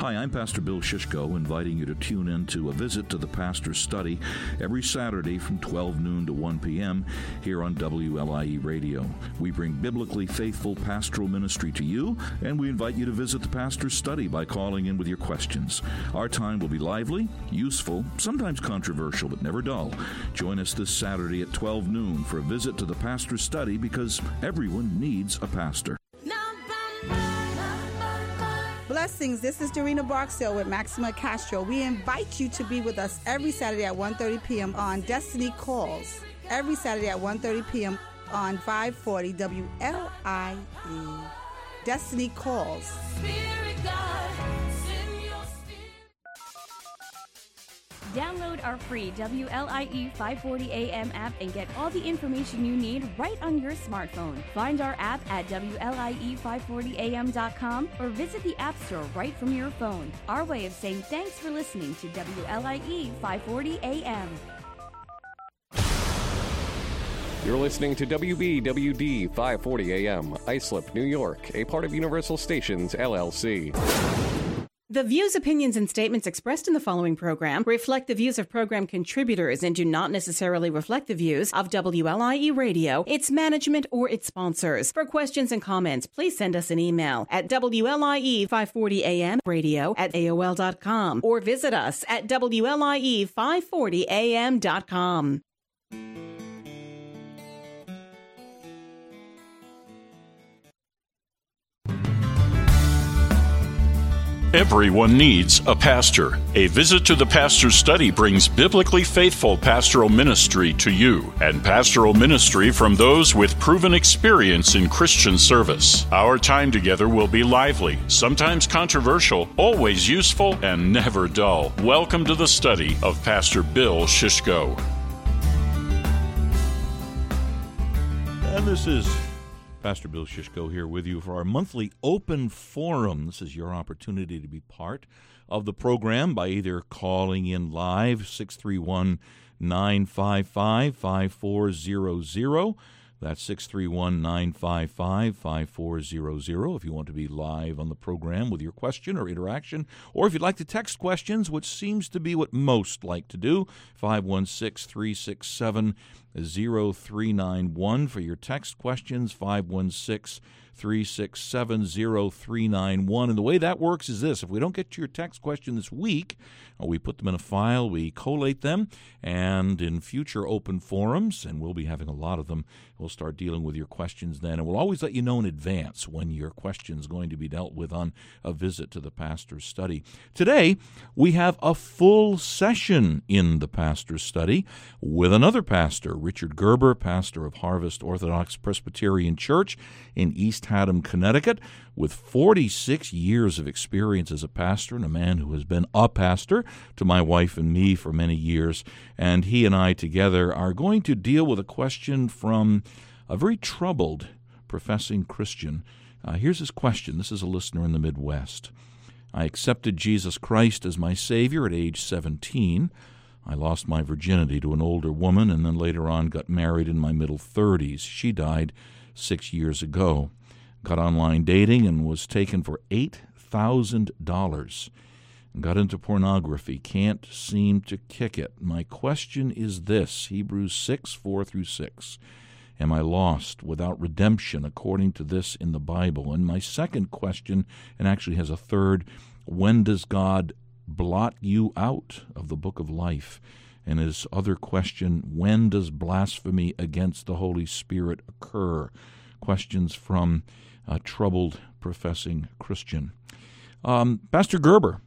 Hi, I'm Pastor Bill Shishko, inviting you to tune in to a visit to the Pastor's Study every Saturday from 12 noon to 1 p.m. here on WLIE Radio. We bring biblically faithful pastoral ministry to you, and we invite you to visit the Pastor's Study by calling in with your questions. Our time will be lively, useful, sometimes controversial, but never dull. Join us this Saturday at 12 noon for a visit to the Pastor's Study because everyone needs a pastor. Blessings. This is Dorena Barksdale with Maxima Castro. We invite you to be with us every Saturday at 1.30 p.m. on Destiny Calls. Every Saturday at 1.30 p.m. on 540 WLIE. Destiny Calls. Download our free WLIE 540 AM app and get all the information you need right on your smartphone. Find our app at WLIE540AM.com or visit the App Store right from your phone. Our way of saying thanks for listening to WLIE 540 AM. You're listening to WBWD 540 AM, Islip, New York, a part of Universal Stations, LLC. The views, opinions, and statements expressed in the following program reflect the views of program contributors and do not necessarily reflect the views of WLIE Radio, its management, or its sponsors. For questions and comments, please send us an email at WLIE540AM radio at AOL.com or visit us at WLIE540AM.com. Everyone needs a pastor. A visit to the pastor's study brings biblically faithful pastoral ministry to you, and pastoral ministry from those with proven experience in Christian service. Our time together will be lively, sometimes controversial, always useful, and never dull. Welcome to the study of Pastor Bill Shishko. And this is Pastor Bill Shishko here with you for our monthly open forum. This is your opportunity to be part of the program by either calling in live 631 955 5400 that's 631 955 5400 if you want to be live on the program with your question or interaction. Or if you'd like to text questions, which seems to be what most like to do, 516 367 0391 for your text questions, 516 367 0391. And the way that works is this if we don't get to your text question this week, uh, we put them in a file, we collate them, and in future open forums, and we'll be having a lot of them, we'll start dealing with your questions then. And we'll always let you know in advance when your question is going to be dealt with on a visit to the pastor's study. Today, we have a full session in the pastor's study with another pastor, Richard Gerber, pastor of Harvest Orthodox Presbyterian Church in East Haddam, Connecticut, with 46 years of experience as a pastor and a man who has been a pastor to my wife and me for many years. And he and I together are going to deal with a question from a very troubled professing Christian. Uh, here's his question. This is a listener in the Midwest. I accepted Jesus Christ as my Savior at age 17. I lost my virginity to an older woman and then later on got married in my middle 30s. She died six years ago. Got online dating and was taken for $8,000. Got into pornography. Can't seem to kick it. My question is this Hebrews 6 4 through 6. Am I lost without redemption according to this in the Bible? And my second question, and actually has a third, when does God blot you out of the book of life? And his other question, when does blasphemy against the Holy Spirit occur? Questions from a troubled professing Christian. Um, Pastor Gerber,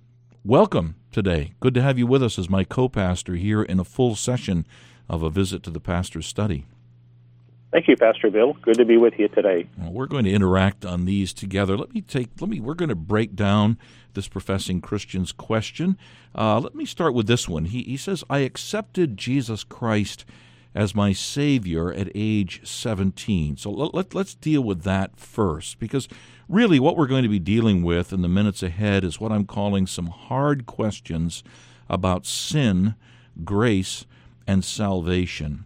welcome today. Good to have you with us as my co pastor here in a full session of a visit to the pastor's study. Thank you, Pastor Bill. Good to be with you today. Well, we're going to interact on these together. Let me take. Let me. We're going to break down this professing Christian's question. Uh, let me start with this one. He he says, "I accepted Jesus Christ as my Savior at age 17." So let, let, let's deal with that first, because really, what we're going to be dealing with in the minutes ahead is what I'm calling some hard questions about sin, grace, and salvation.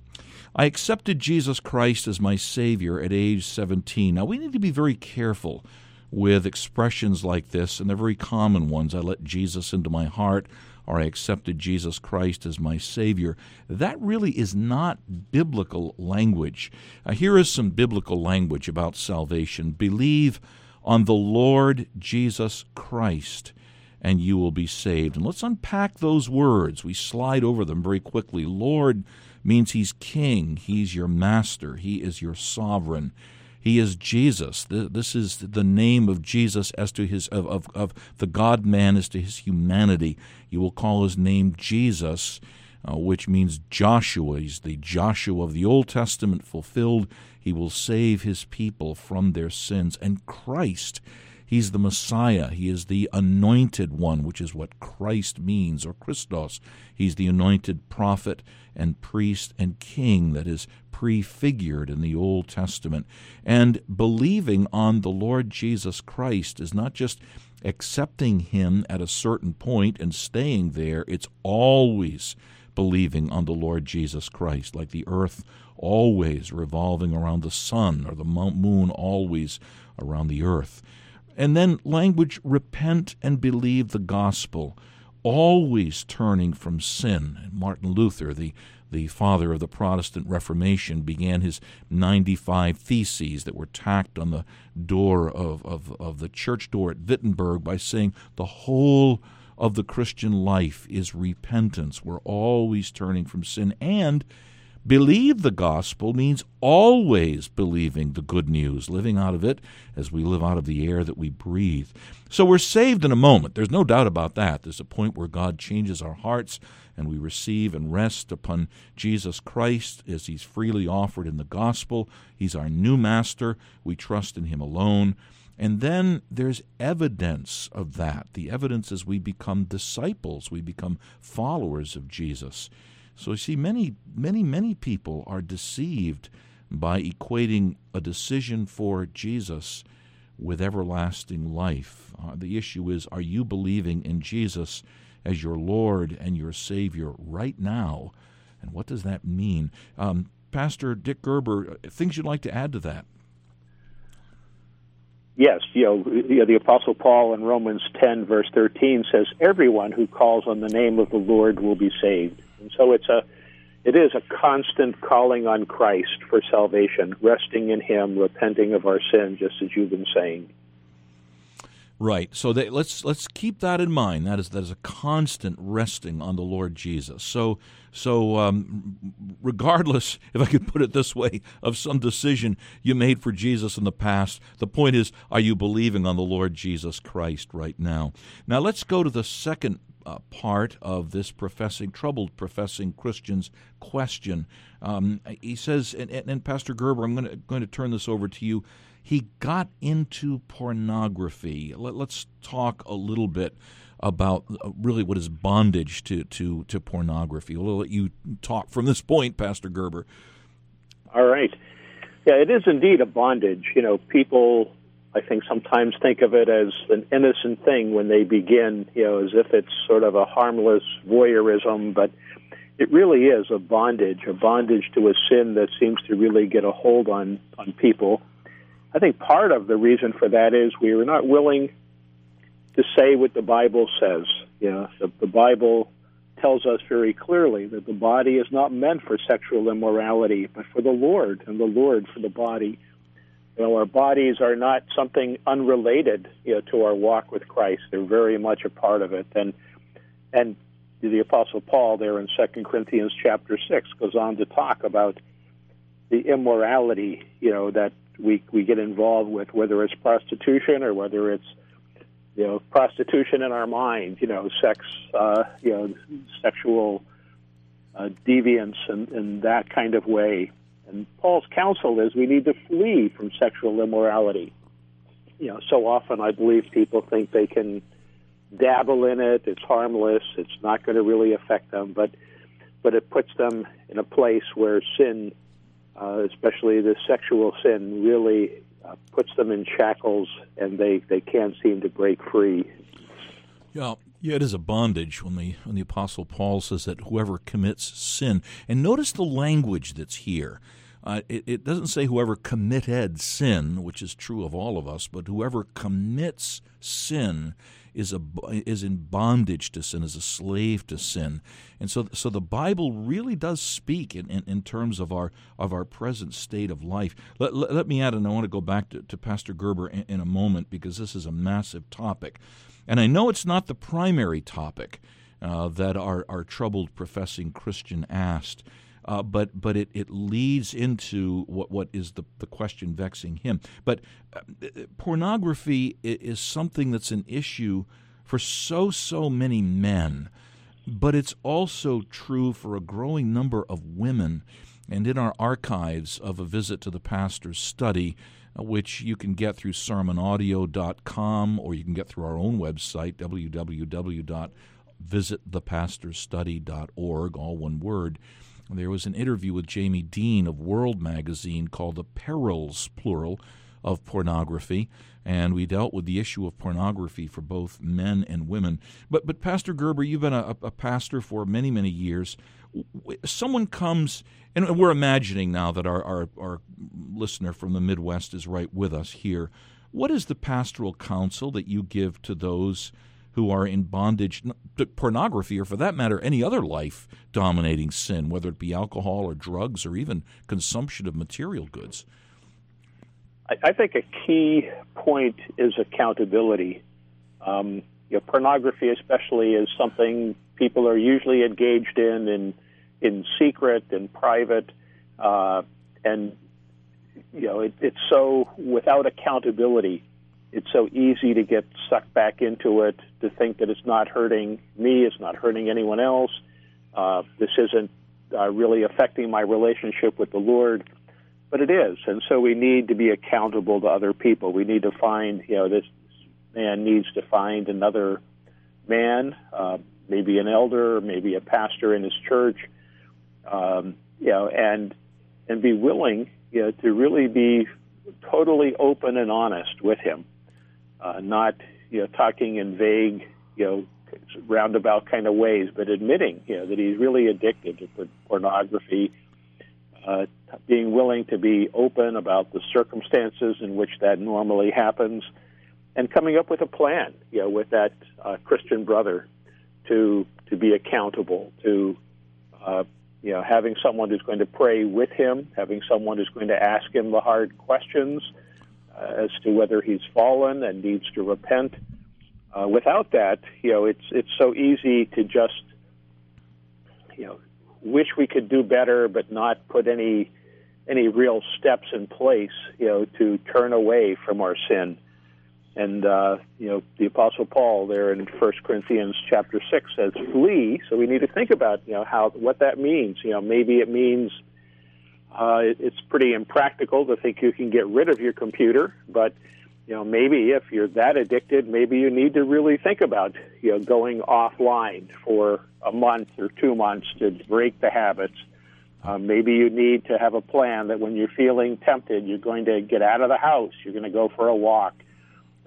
I accepted Jesus Christ as my Savior at age 17. Now, we need to be very careful with expressions like this, and they're very common ones. I let Jesus into my heart, or I accepted Jesus Christ as my Savior. That really is not biblical language. Uh, here is some biblical language about salvation believe on the Lord Jesus Christ and you will be saved. And let's unpack those words. We slide over them very quickly. Lord means He's King, He's your Master, He is your Sovereign. He is Jesus. This is the name of Jesus as to his of, of, of the God man as to his humanity. You will call his name Jesus, uh, which means Joshua. He's the Joshua of the Old Testament fulfilled. He will save his people from their sins. And Christ He's the Messiah. He is the anointed one, which is what Christ means, or Christos. He's the anointed prophet and priest and king that is prefigured in the Old Testament. And believing on the Lord Jesus Christ is not just accepting him at a certain point and staying there, it's always believing on the Lord Jesus Christ, like the earth always revolving around the sun or the moon always around the earth. And then language repent and believe the gospel, always turning from sin. And Martin Luther, the, the father of the Protestant Reformation, began his 95 Theses that were tacked on the door of, of, of the church door at Wittenberg by saying the whole of the Christian life is repentance. We're always turning from sin and Believe the gospel means always believing the good news, living out of it as we live out of the air that we breathe. So we're saved in a moment. There's no doubt about that. There's a point where God changes our hearts and we receive and rest upon Jesus Christ as He's freely offered in the gospel. He's our new master. We trust in Him alone. And then there's evidence of that. The evidence is we become disciples, we become followers of Jesus. So you see, many, many, many people are deceived by equating a decision for Jesus with everlasting life. Uh, the issue is are you believing in Jesus as your Lord and your Savior right now? And what does that mean? Um, Pastor Dick Gerber, things you'd like to add to that? Yes, you know, you know, the Apostle Paul in Romans 10, verse 13 says, Everyone who calls on the name of the Lord will be saved. And so it's a it is a constant calling on Christ for salvation, resting in Him, repenting of our sin, just as you've been saying. Right. So they, let's let's keep that in mind. That is that is a constant resting on the Lord Jesus. So so um, regardless, if I could put it this way, of some decision you made for Jesus in the past, the point is, are you believing on the Lord Jesus Christ right now? Now let's go to the second uh, part of this professing, troubled professing Christian's question. Um, he says, and, and, Pastor Gerber, I'm going to, going to turn this over to you. He got into pornography. Let, us talk a little bit about uh, really what is bondage to, to, to pornography. We'll let you talk from this point, Pastor Gerber. All right. Yeah, it is indeed a bondage. You know, people I think sometimes think of it as an innocent thing when they begin, you know, as if it's sort of a harmless voyeurism, but it really is a bondage, a bondage to a sin that seems to really get a hold on on people. I think part of the reason for that is we are not willing to say what the Bible says. You know, the, the Bible tells us very clearly that the body is not meant for sexual immorality, but for the Lord, and the Lord for the body. You know, our bodies are not something unrelated, you know, to our walk with Christ. They're very much a part of it. And and the Apostle Paul there in Second Corinthians chapter six goes on to talk about the immorality, you know, that we we get involved with, whether it's prostitution or whether it's you know prostitution in our mind, you know, sex, uh, you know, sexual uh, deviance and in that kind of way. And Paul's counsel is we need to flee from sexual immorality. You know, so often I believe people think they can dabble in it, it's harmless, it's not going to really affect them, but but it puts them in a place where sin, uh, especially the sexual sin, really uh, puts them in shackles and they, they can't seem to break free. Yeah, yeah, it is a bondage when the when the apostle Paul says that whoever commits sin, and notice the language that's here. Uh, it, it, doesn't say whoever committed sin, which is true of all of us, but whoever commits sin is a is in bondage to sin, is a slave to sin, and so so the Bible really does speak in, in, in terms of our of our present state of life. Let, let, let me add, and I want to go back to, to Pastor Gerber in, in a moment because this is a massive topic, and I know it's not the primary topic uh, that our our troubled professing Christian asked. Uh, but but it, it leads into what, what is the, the question vexing him. But uh, pornography is something that's an issue for so, so many men, but it's also true for a growing number of women. And in our archives of a visit to the pastor's study, uh, which you can get through sermonaudio.com or you can get through our own website, www.visitthepastorstudy.org, all one word there was an interview with Jamie Dean of World Magazine called The Perils, plural, of Pornography. And we dealt with the issue of pornography for both men and women. But, but Pastor Gerber, you've been a, a pastor for many, many years. Someone comes, and we're imagining now that our, our, our listener from the Midwest is right with us here. What is the pastoral counsel that you give to those who are in bondage to pornography or, for that matter, any other life dominating sin, whether it be alcohol or drugs or even consumption of material goods? I, think a key point is accountability. Um, you know, pornography, especially, is something people are usually engaged in in in secret and private, uh, and you know, it, it's so without accountability it's so easy to get sucked back into it, to think that it's not hurting me, it's not hurting anyone else. Uh, this isn't uh, really affecting my relationship with the Lord, but it is. And so we need to be accountable to other people. We need to find, you know, this man needs to find another man, uh, maybe an elder, maybe a pastor in his church, um, you know, and and be willing, you know, to really be totally open and honest with him uh, not you know talking in vague you know roundabout kind of ways, but admitting you know that he's really addicted to pornography. Uh, being willing to be open about the circumstances in which that normally happens, and coming up with a plan, you know, with that uh, Christian brother to to be accountable, to uh, you know, having someone who's going to pray with him, having someone who's going to ask him the hard questions, uh, as to whether he's fallen and needs to repent. Uh, without that, you know, it's it's so easy to just, you know, wish we could do better, but not put any any real steps in place, you know, to turn away from our sin. And uh, you know, the Apostle Paul there in First Corinthians chapter six says, "Flee." So we need to think about you know how what that means. You know, maybe it means uh, it, it's pretty impractical to think you can get rid of your computer, but you know maybe if you're that addicted, maybe you need to really think about you know going offline for a month or two months to break the habits. Uh, maybe you need to have a plan that when you're feeling tempted, you're going to get out of the house, you're going to go for a walk.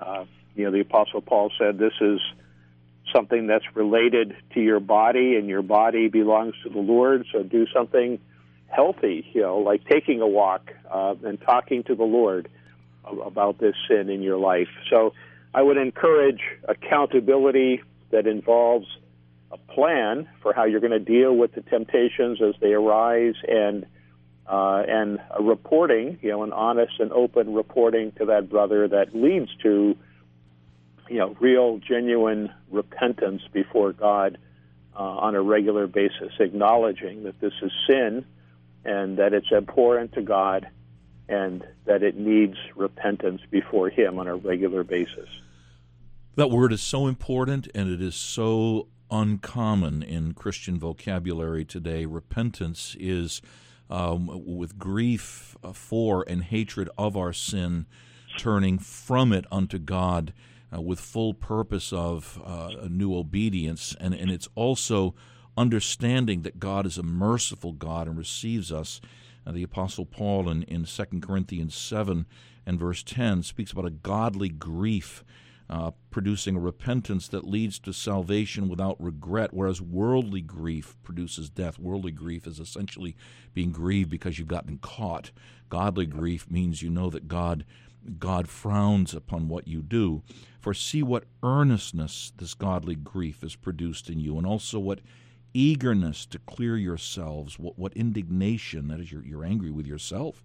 Uh, you know, the Apostle Paul said this is something that's related to your body, and your body belongs to the Lord. So do something healthy, you know, like taking a walk uh, and talking to the Lord about this sin in your life. So I would encourage accountability that involves a plan for how you're going to deal with the temptations as they arise and uh, and a reporting, you know, an honest and open reporting to that brother that leads to, you know, real, genuine repentance before God uh, on a regular basis, acknowledging that this is sin and that it's abhorrent to God and that it needs repentance before Him on a regular basis. That word is so important and it is so uncommon in Christian vocabulary today. Repentance is um, with grief for and hatred of our sin, turning from it unto God uh, with full purpose of uh, new obedience. And, and it's also understanding that God is a merciful God and receives us. Uh, the Apostle Paul in, in 2 Corinthians 7 and verse 10 speaks about a godly grief uh, producing a repentance that leads to salvation without regret, whereas worldly grief produces death. Worldly grief is essentially being grieved because you've gotten caught. Godly grief means you know that God God frowns upon what you do. For see what earnestness this godly grief has produced in you, and also what eagerness to clear yourselves, what, what indignation, that is, you're, you're angry with yourself,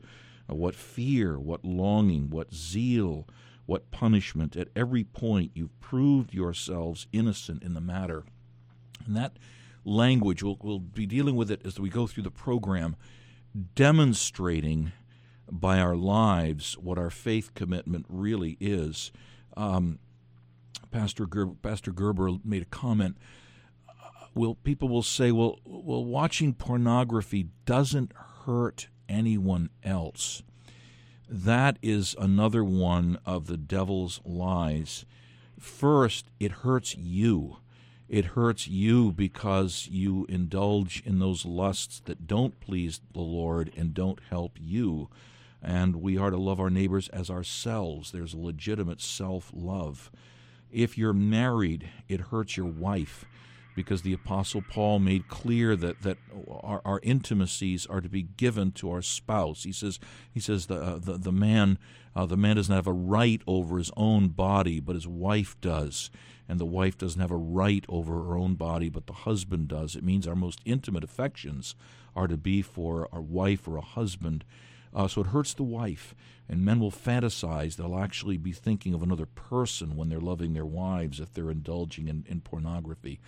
uh, what fear, what longing, what zeal, what punishment. At every point, you've proved yourselves innocent in the matter. And that language, we'll, we'll be dealing with it as we go through the program, demonstrating by our lives what our faith commitment really is. Um, Pastor, Ger- Pastor Gerber made a comment. Uh, will people will say, "Well, well, watching pornography doesn't hurt anyone else." That is another one of the devil's lies. First, it hurts you. It hurts you because you indulge in those lusts that don't please the Lord and don't help you. And we are to love our neighbors as ourselves. There's a legitimate self love. If you're married, it hurts your wife because the Apostle Paul made clear that, that our, our intimacies are to be given to our spouse. He says, he says the, uh, the, the, man, uh, the man doesn't have a right over his own body, but his wife does. And the wife doesn't have a right over her own body, but the husband does. It means our most intimate affections are to be for our wife or a husband. Uh, so it hurts the wife. And men will fantasize. They'll actually be thinking of another person when they're loving their wives if they're indulging in, in pornography.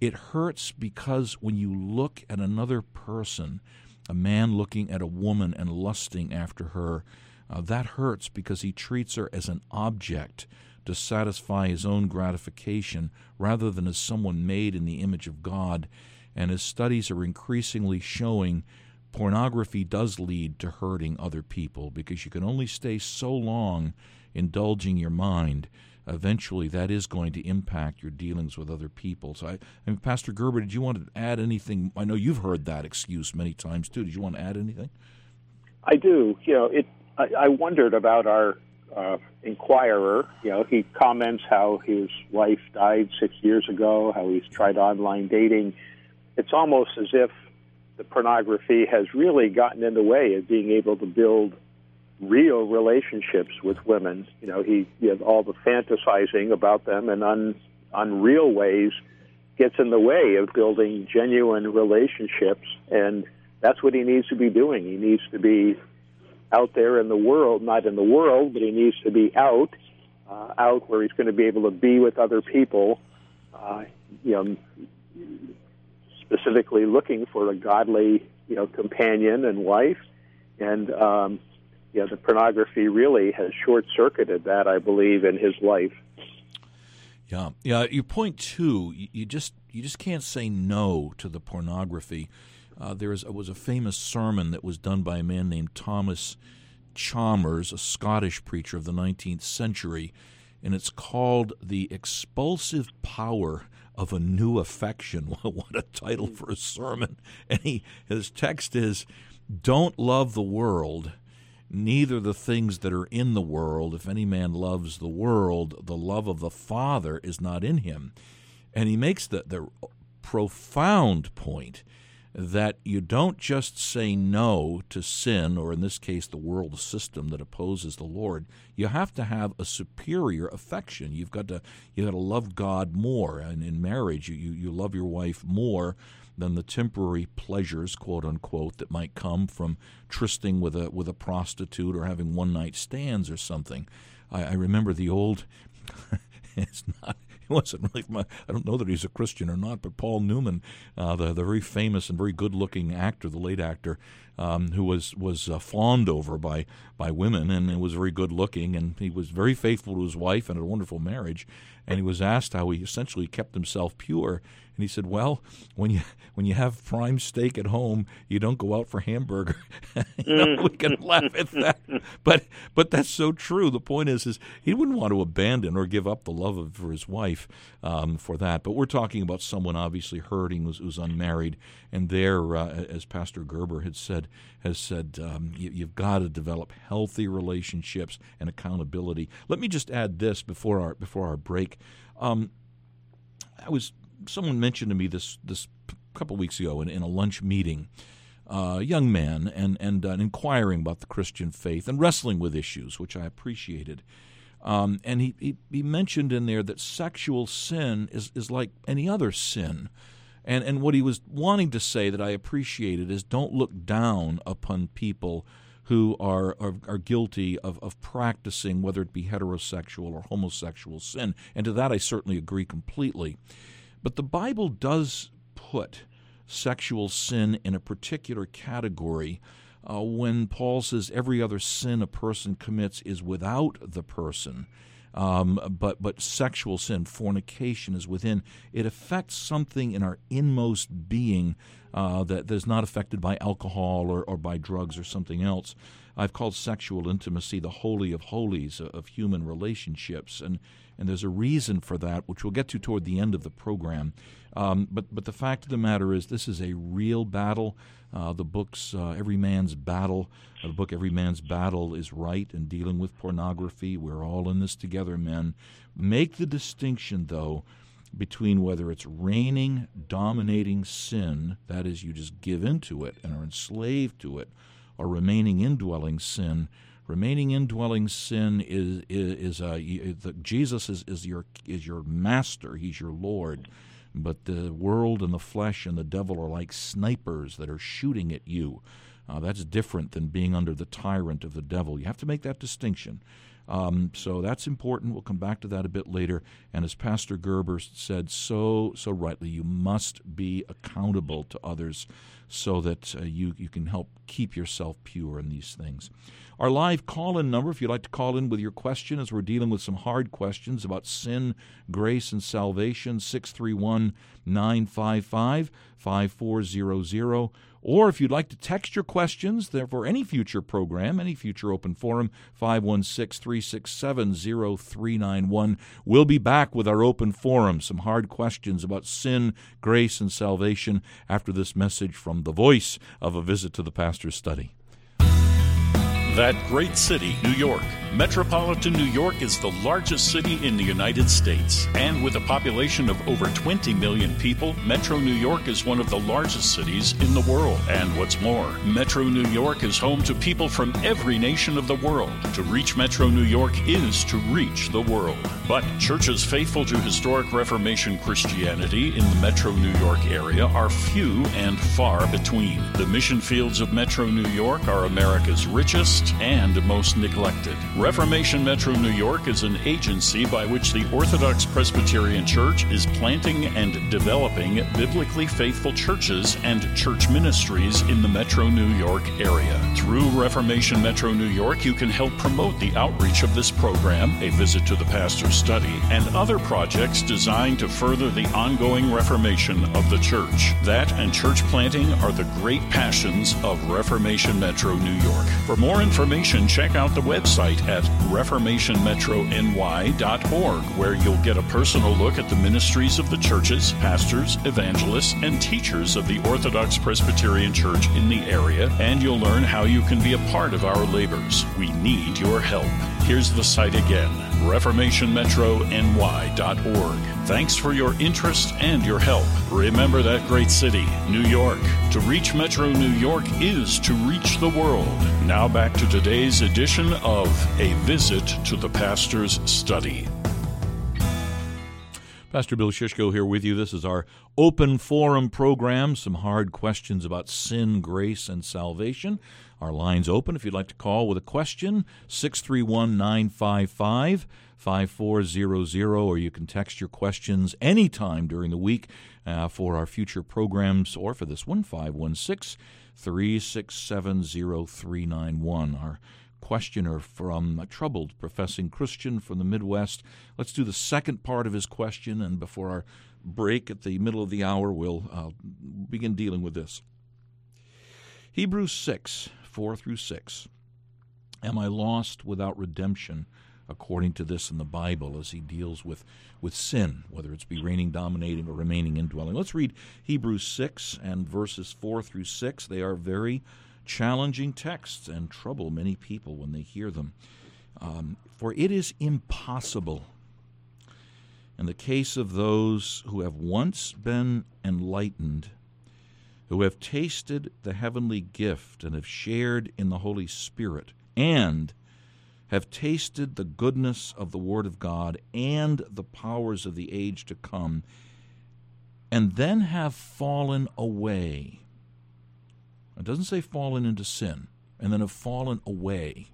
It hurts because when you look at another person, a man looking at a woman and lusting after her, uh, that hurts because he treats her as an object to satisfy his own gratification rather than as someone made in the image of God. And as studies are increasingly showing pornography does lead to hurting other people because you can only stay so long indulging your mind. Eventually, that is going to impact your dealings with other people. So, I, I mean, Pastor Gerber, did you want to add anything? I know you've heard that excuse many times too. Did you want to add anything? I do. You know, it. I, I wondered about our uh, inquirer. You know, he comments how his wife died six years ago, how he's tried online dating. It's almost as if the pornography has really gotten in the way of being able to build real relationships with women. You know, he you know, all the fantasizing about them and un, unreal ways gets in the way of building genuine relationships, and that's what he needs to be doing. He needs to be out there in the world, not in the world, but he needs to be out, uh, out where he's going to be able to be with other people. Uh, you know, specifically looking for a godly, you know, companion and wife, and um, you know, the pornography really has short circuited that, I believe, in his life. Yeah, yeah. You point two. You, you just you just can't say no to the pornography. Uh, there is, was a famous sermon that was done by a man named Thomas Chalmers, a Scottish preacher of the 19th century, and it's called "The Expulsive Power of a new affection. what a title for a sermon. And he, his text is Don't love the world, neither the things that are in the world. If any man loves the world, the love of the Father is not in him. And he makes the, the profound point that you don't just say no to sin, or in this case, the world system that opposes the Lord. You have to have a superior affection. You've got to you've got to love God more, and in marriage, you, you, you love your wife more than the temporary pleasures, quote unquote, that might come from trysting with a with a prostitute or having one night stands or something. I, I remember the old. it's not It wasn't really. My, I don't know that he's a Christian or not, but Paul Newman, uh, the the very famous and very good looking actor, the late actor, um, who was was uh, fawned over by by women and was very good looking, and he was very faithful to his wife and had a wonderful marriage. and he was asked how he essentially kept himself pure. And he said, "Well, when you when you have prime steak at home, you don't go out for hamburger." you know, we can laugh at that, but but that's so true. The point is, is he wouldn't want to abandon or give up the love of for his wife um, for that. But we're talking about someone obviously hurting, who's, who's unmarried, and there, uh, as Pastor Gerber had said, has said, um, you, have got to develop healthy relationships and accountability. Let me just add this before our before our break. Um, I was someone mentioned to me this this couple weeks ago in, in a lunch meeting. Uh, a young man and and uh, inquiring about the Christian faith and wrestling with issues, which I appreciated. Um, and he, he, he mentioned in there that sexual sin is is like any other sin. And and what he was wanting to say that I appreciated is don't look down upon people who are, are, are, guilty of, of practicing, whether it be heterosexual or homosexual sin. And to that I certainly agree completely. But the Bible does put sexual sin in a particular category uh, when Paul says every other sin a person commits is without the person. Um, but but sexual sin, fornication is within. It affects something in our inmost being uh, that, that is not affected by alcohol or, or by drugs or something else. I've called sexual intimacy the holy of holies of human relationships, and and there's a reason for that, which we'll get to toward the end of the program. Um, but but the fact of the matter is, this is a real battle. Uh, the book's uh, Every Man's Battle, uh, the book Every Man's Battle is right in dealing with pornography. We're all in this together, men. Make the distinction, though, between whether it's reigning, dominating sin, that is, you just give into it and are enslaved to it, or remaining indwelling sin, remaining indwelling sin is is, is uh, Jesus is, is your is your master. He's your Lord. But the world and the flesh and the devil are like snipers that are shooting at you. Uh, that's different than being under the tyrant of the devil. You have to make that distinction. Um, so that's important. We'll come back to that a bit later. And as Pastor Gerber said so so rightly, you must be accountable to others so that uh, you you can help keep yourself pure in these things. Our live call in number, if you'd like to call in with your question, as we're dealing with some hard questions about sin, grace, and salvation, 631 955 5400. Or if you'd like to text your questions for any future program, any future open forum, 516 367 0391. We'll be back with our open forum, some hard questions about sin, grace, and salvation after this message from the voice of a visit to the pastor's study. That great city, New York. Metropolitan New York is the largest city in the United States. And with a population of over 20 million people, Metro New York is one of the largest cities in the world. And what's more, Metro New York is home to people from every nation of the world. To reach Metro New York is to reach the world. But churches faithful to historic Reformation Christianity in the Metro New York area are few and far between. The mission fields of Metro New York are America's richest and most neglected. Reformation Metro New York is an agency by which the Orthodox Presbyterian Church is planting and developing biblically faithful churches and church ministries in the Metro New York area. Through Reformation Metro New York, you can help promote the outreach of this program, a visit to the pastor's study, and other projects designed to further the ongoing reformation of the church. That and church planting are the great passions of Reformation Metro New York. For more information, check out the website at reformationmetrony.org, where you'll get a personal look at the ministries of the churches, pastors, evangelists, and teachers of the Orthodox Presbyterian Church in the area, and you'll learn how you can be a part of our labors. We need your help. Here's the site again reformationmetrony.org. Thanks for your interest and your help. Remember that great city, New York. To reach Metro New York is to reach the world. Now back to today's edition of A Visit to the Pastor's Study. Pastor Bill Shishko here with you. This is our open forum program. Some hard questions about sin, grace, and salvation. Our line's open if you'd like to call with a question, 631 955 5400, or you can text your questions anytime during the week uh, for our future programs or for this one, 516 367 0391. Our questioner from a troubled professing Christian from the Midwest. Let's do the second part of his question, and before our break at the middle of the hour, we'll uh, begin dealing with this. Hebrews 6, 4 through 6. Am I lost without redemption? according to this in the Bible as he deals with, with sin, whether it's be reigning, dominating, or remaining indwelling. Let's read Hebrews 6 and verses 4 through 6. They are very challenging texts and trouble many people when they hear them. Um, for it is impossible, in the case of those who have once been enlightened, who have tasted the heavenly gift and have shared in the Holy Spirit, and have tasted the goodness of the Word of God and the powers of the age to come, and then have fallen away. It doesn't say fallen into sin, and then have fallen away.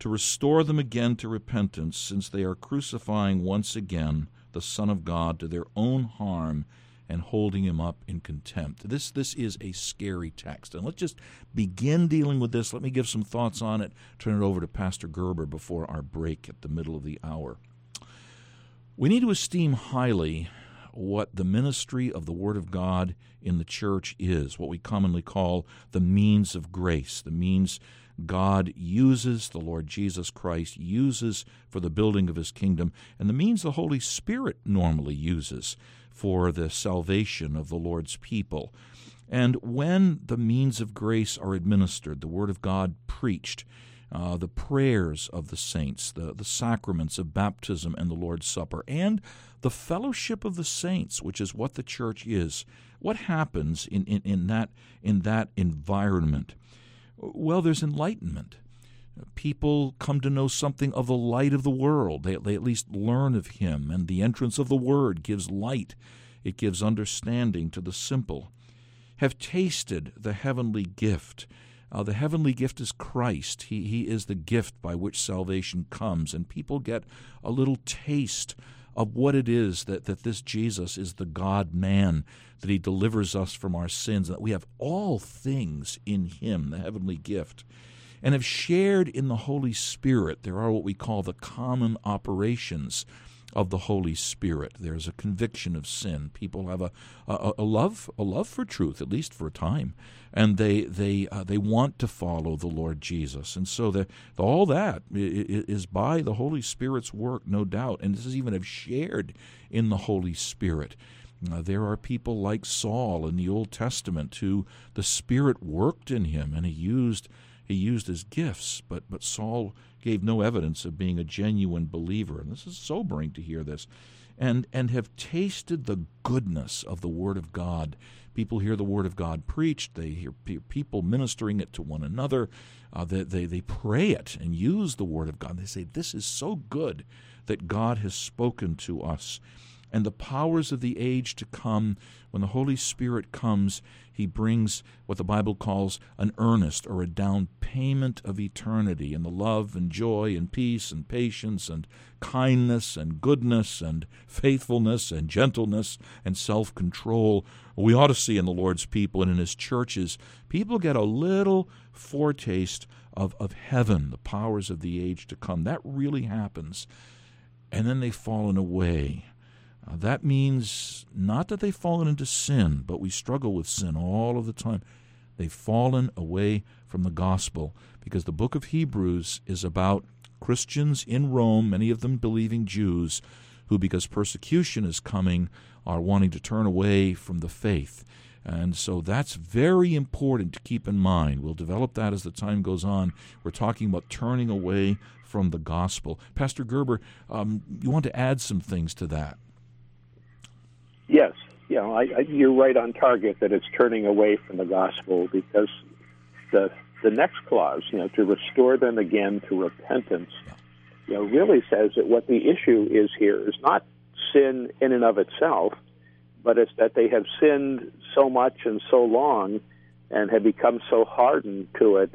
To restore them again to repentance, since they are crucifying once again the Son of God to their own harm and holding him up in contempt. This this is a scary text. And let's just begin dealing with this. Let me give some thoughts on it. Turn it over to Pastor Gerber before our break at the middle of the hour. We need to esteem highly what the ministry of the Word of God in the church is, what we commonly call the means of grace, the means God uses, the Lord Jesus Christ uses for the building of his kingdom, and the means the Holy Spirit normally uses for the salvation of the Lord's people. And when the means of grace are administered, the Word of God preached, uh, the prayers of the saints, the, the sacraments of baptism and the Lord's Supper, and the fellowship of the saints, which is what the church is. What happens in, in, in, that, in that environment? Well, there's enlightenment. People come to know something of the light of the world. They, they at least learn of Him, and the entrance of the Word gives light, it gives understanding to the simple. Have tasted the heavenly gift. Uh, the heavenly gift is Christ. He, he is the gift by which salvation comes, and people get a little taste of what it is that, that this Jesus is the God man, that he delivers us from our sins, that we have all things in him, the heavenly gift and have shared in the Holy Spirit. There are what we call the common operations of the Holy Spirit. There's a conviction of sin. People have a, a, a love a love for truth, at least for a time, and they they uh, they want to follow the Lord Jesus. And so the, all that is by the Holy Spirit's work, no doubt. And this is even have shared in the Holy Spirit. Uh, there are people like Saul in the Old Testament who the Spirit worked in him, and he used he used as gifts, but, but Saul gave no evidence of being a genuine believer. And this is sobering to hear this. And, and have tasted the goodness of the Word of God. People hear the Word of God preached, they hear people ministering it to one another, uh, they, they, they pray it and use the Word of God. They say, This is so good that God has spoken to us and the powers of the age to come, when the Holy Spirit comes, he brings what the Bible calls an earnest or a down payment of eternity and the love and joy and peace and patience and kindness and goodness and faithfulness and gentleness and self control. We ought to see in the Lord's people and in his churches, people get a little foretaste of, of heaven, the powers of the age to come. That really happens. And then they've fallen away uh, that means not that they've fallen into sin, but we struggle with sin all of the time. They've fallen away from the gospel because the book of Hebrews is about Christians in Rome, many of them believing Jews, who, because persecution is coming, are wanting to turn away from the faith. And so that's very important to keep in mind. We'll develop that as the time goes on. We're talking about turning away from the gospel. Pastor Gerber, um, you want to add some things to that? Yes, you know, I, I, you're right on target that it's turning away from the gospel because the the next clause, you know, to restore them again to repentance, you know, really says that what the issue is here is not sin in and of itself, but it's that they have sinned so much and so long and have become so hardened to it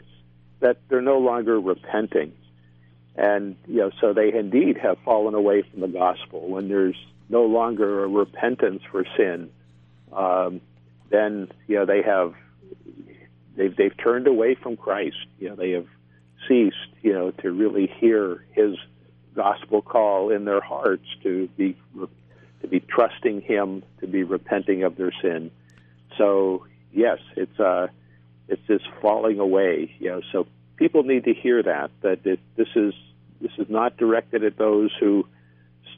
that they're no longer repenting. And, you know, so they indeed have fallen away from the gospel. When there's no longer a repentance for sin, um, then you know they have they've they've turned away from Christ. You know they have ceased, you know, to really hear His gospel call in their hearts to be to be trusting Him, to be repenting of their sin. So yes, it's uh, it's this falling away, you know. So people need to hear that that it, this is this is not directed at those who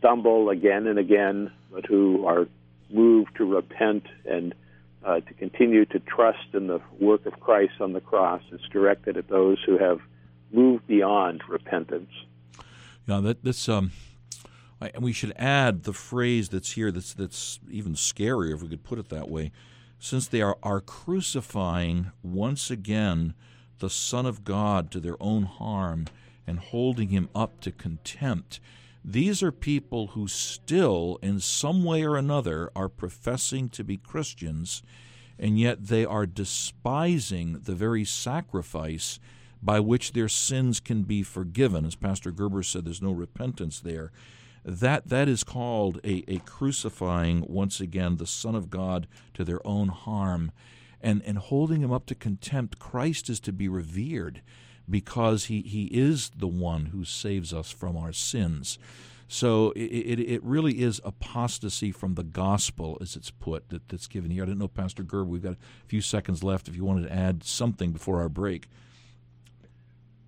stumble again and again, but who are moved to repent and uh, to continue to trust in the work of Christ on the cross. It's directed at those who have moved beyond repentance. Yeah, that this um, and we should add the phrase that's here. That's that's even scarier if we could put it that way, since they are are crucifying once again the Son of God to their own harm and holding him up to contempt. These are people who still, in some way or another, are professing to be Christians, and yet they are despising the very sacrifice by which their sins can be forgiven. As Pastor Gerber said, there's no repentance there. That, that is called a, a crucifying, once again, the Son of God to their own harm and, and holding him up to contempt. Christ is to be revered because he, he is the one who saves us from our sins. So it, it, it, really is apostasy from the gospel, as it's put, that, that's given here. I didn't know, Pastor Gerb, we've got a few seconds left if you wanted to add something before our break.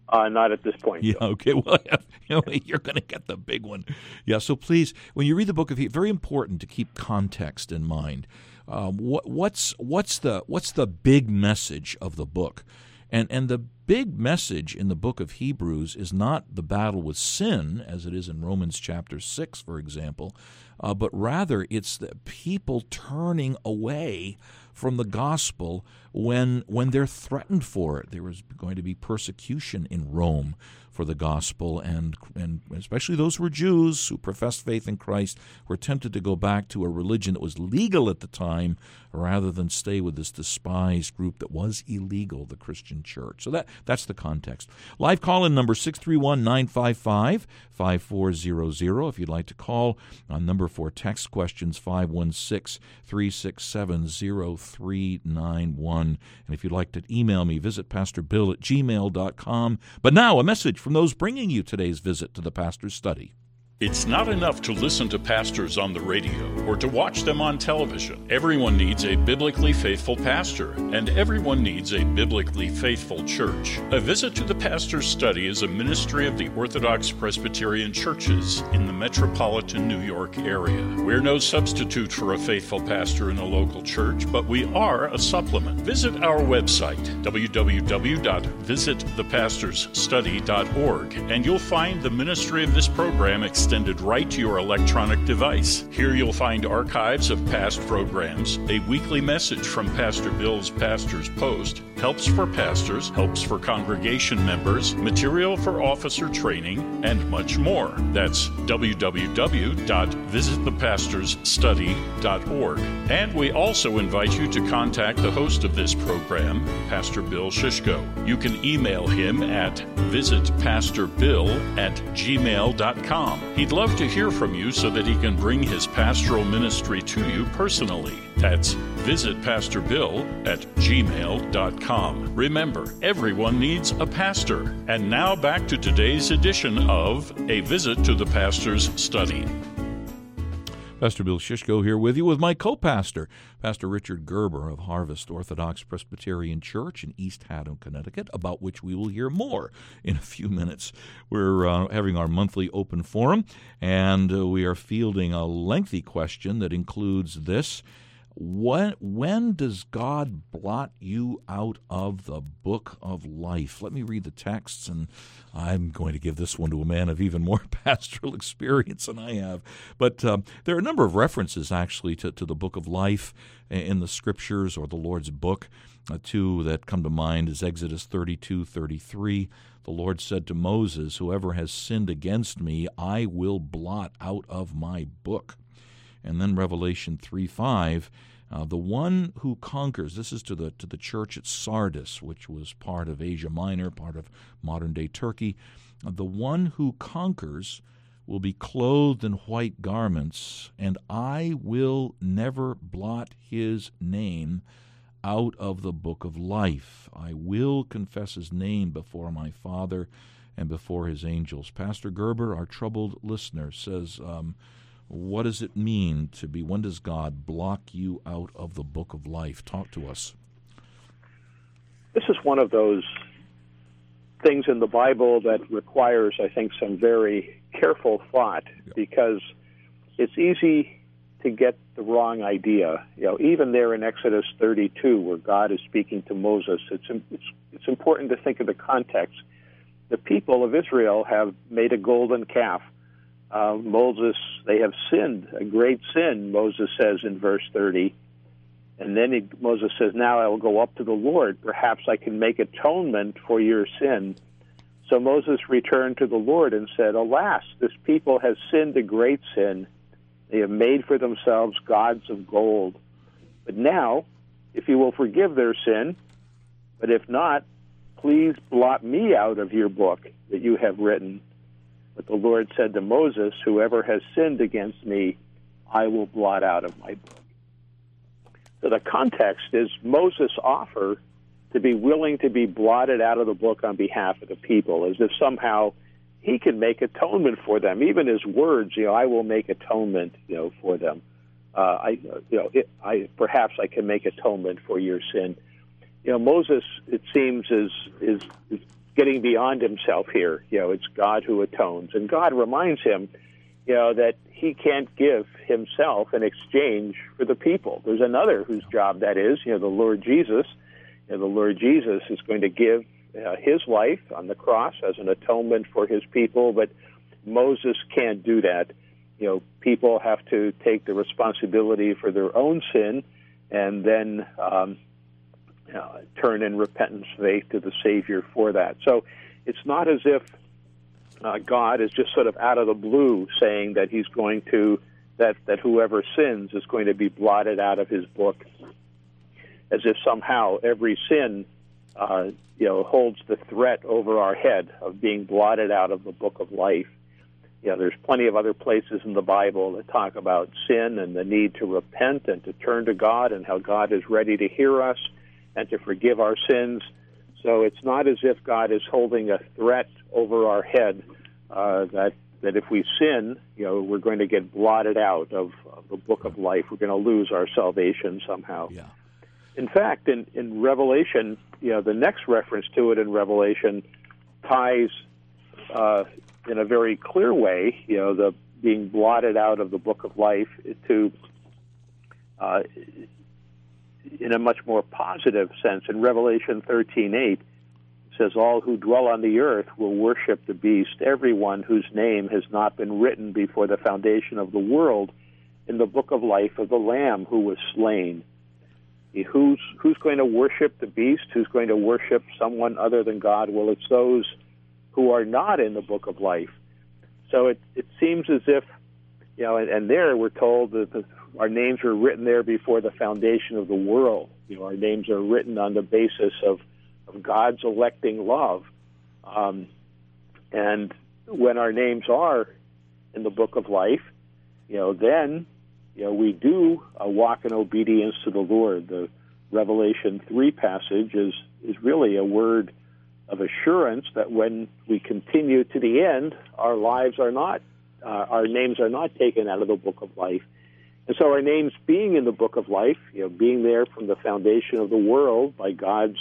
Uh, not at this point. Yeah. Okay. Well, you know, you're going to get the big one. Yeah. So please, when you read the book of Hebrews, very important to keep context in mind. Um, what, what's what's the what's the big message of the book? And, and the big message in the book of Hebrews is not the battle with sin, as it is in Romans chapter 6, for example, uh, but rather it's the people turning away from the gospel when when they're threatened for it. There was going to be persecution in Rome for the gospel, and and especially those who were Jews who professed faith in Christ were tempted to go back to a religion that was legal at the time, rather than stay with this despised group that was illegal, the Christian Church. So that that's the context. Live call in number 631-955-5400 if you'd like to call on number for text questions 516 367 0391 and if you'd like to email me, visit pastorbill at gmail.com. But now, a message from those bringing you today's visit to the pastor's study. It's not enough to listen to pastors on the radio or to watch them on television. Everyone needs a biblically faithful pastor, and everyone needs a biblically faithful church. A visit to the pastor's study is a ministry of the Orthodox Presbyterian churches in the metropolitan New York area. We're no substitute for a faithful pastor in a local church, but we are a supplement. Visit our website, www.visitthepastorsstudy.org, and you'll find the ministry of this program extended right to your electronic device. Here you'll find archives of past programs, a weekly message from Pastor Bill's Pastor's Post, helps for pastors, helps for congregation members, material for officer training, and much more. That's www.visitthepastorsstudy.org. And we also invite you to contact the host of this program, Pastor Bill Shishko. You can email him at visitpastorbill at gmail.com. He'd love to hear from you so that he can bring his pastoral ministry to you personally. That's visit at gmail.com. Remember, everyone needs a pastor. And now back to today's edition of A Visit to the Pastor's Study. Pastor Bill Shishko here with you with my co pastor, Pastor Richard Gerber of Harvest Orthodox Presbyterian Church in East Haddam, Connecticut, about which we will hear more in a few minutes. We're uh, having our monthly open forum, and uh, we are fielding a lengthy question that includes this when, when does God blot you out of the book of life? Let me read the texts, and I'm going to give this one to a man of even more pastoral experience than I have. But um, there are a number of references, actually, to, to the book of life in the scriptures or the Lord's book. Uh, two that come to mind is Exodus 32 33. The Lord said to Moses, Whoever has sinned against me, I will blot out of my book. And then Revelation 3 5. Uh, the one who conquers, this is to the, to the church at Sardis, which was part of Asia Minor, part of modern day Turkey. Uh, the one who conquers will be clothed in white garments, and I will never blot his name out of the book of life. I will confess his name before my Father and before his angels. Pastor Gerber, our troubled listener, says, um, What does it mean to be, when does God block you out of the book of life? Talk to us. This is one of those things in the Bible that requires, I think, some very careful thought because it's easy to get the wrong idea. You know, even there in Exodus 32, where God is speaking to Moses, it's it's, it's important to think of the context. The people of Israel have made a golden calf. Uh, Moses, they have sinned a great sin. Moses says in verse 30. And then he, Moses says, Now I will go up to the Lord. Perhaps I can make atonement for your sin. So Moses returned to the Lord and said, Alas, this people has sinned a great sin. They have made for themselves gods of gold. But now, if you will forgive their sin, but if not, please blot me out of your book that you have written. But the Lord said to Moses, Whoever has sinned against me, I will blot out of my book. So the context is Moses' offer to be willing to be blotted out of the book on behalf of the people, as if somehow he can make atonement for them. Even his words, you know, I will make atonement, you know, for them. Uh, I, you know, it, I perhaps I can make atonement for your sin. You know, Moses, it seems, is is, is getting beyond himself here. You know, it's God who atones, and God reminds him, you know, that he can't give himself in exchange for the people. There's another whose job that is, you know, the Lord Jesus. You know, the Lord Jesus is going to give uh, his life on the cross as an atonement for his people, but Moses can't do that. You know, people have to take the responsibility for their own sin and then um, uh, turn in repentance faith to the Savior for that. So it's not as if uh, God is just sort of out of the blue saying that He's going to that that whoever sins is going to be blotted out of His book, as if somehow every sin, uh, you know, holds the threat over our head of being blotted out of the book of life. You know, there's plenty of other places in the Bible that talk about sin and the need to repent and to turn to God and how God is ready to hear us and to forgive our sins. So it's not as if God is holding a threat over our head uh, that that if we sin, you know, we're going to get blotted out of, of the book of life. We're going to lose our salvation somehow. Yeah. In fact, in, in Revelation, you know, the next reference to it in Revelation ties uh, in a very clear way, you know, the being blotted out of the book of life to uh, in a much more positive sense. In Revelation 13:8, says, All who dwell on the earth will worship the beast, everyone whose name has not been written before the foundation of the world in the book of life of the Lamb who was slain. Who's, who's going to worship the beast? Who's going to worship someone other than God? Well, it's those who are not in the book of life. So it, it seems as if, you know, and, and there we're told that the, our names were written there before the foundation of the world. You know, our names are written on the basis of of God's electing love. Um, and when our names are in the book of life, you know, then you know we do uh, walk in obedience to the Lord. The Revelation three passage is is really a word of assurance that when we continue to the end, our lives are not, uh, our names are not taken out of the book of life. And so our names being in the book of life, you know, being there from the foundation of the world by God's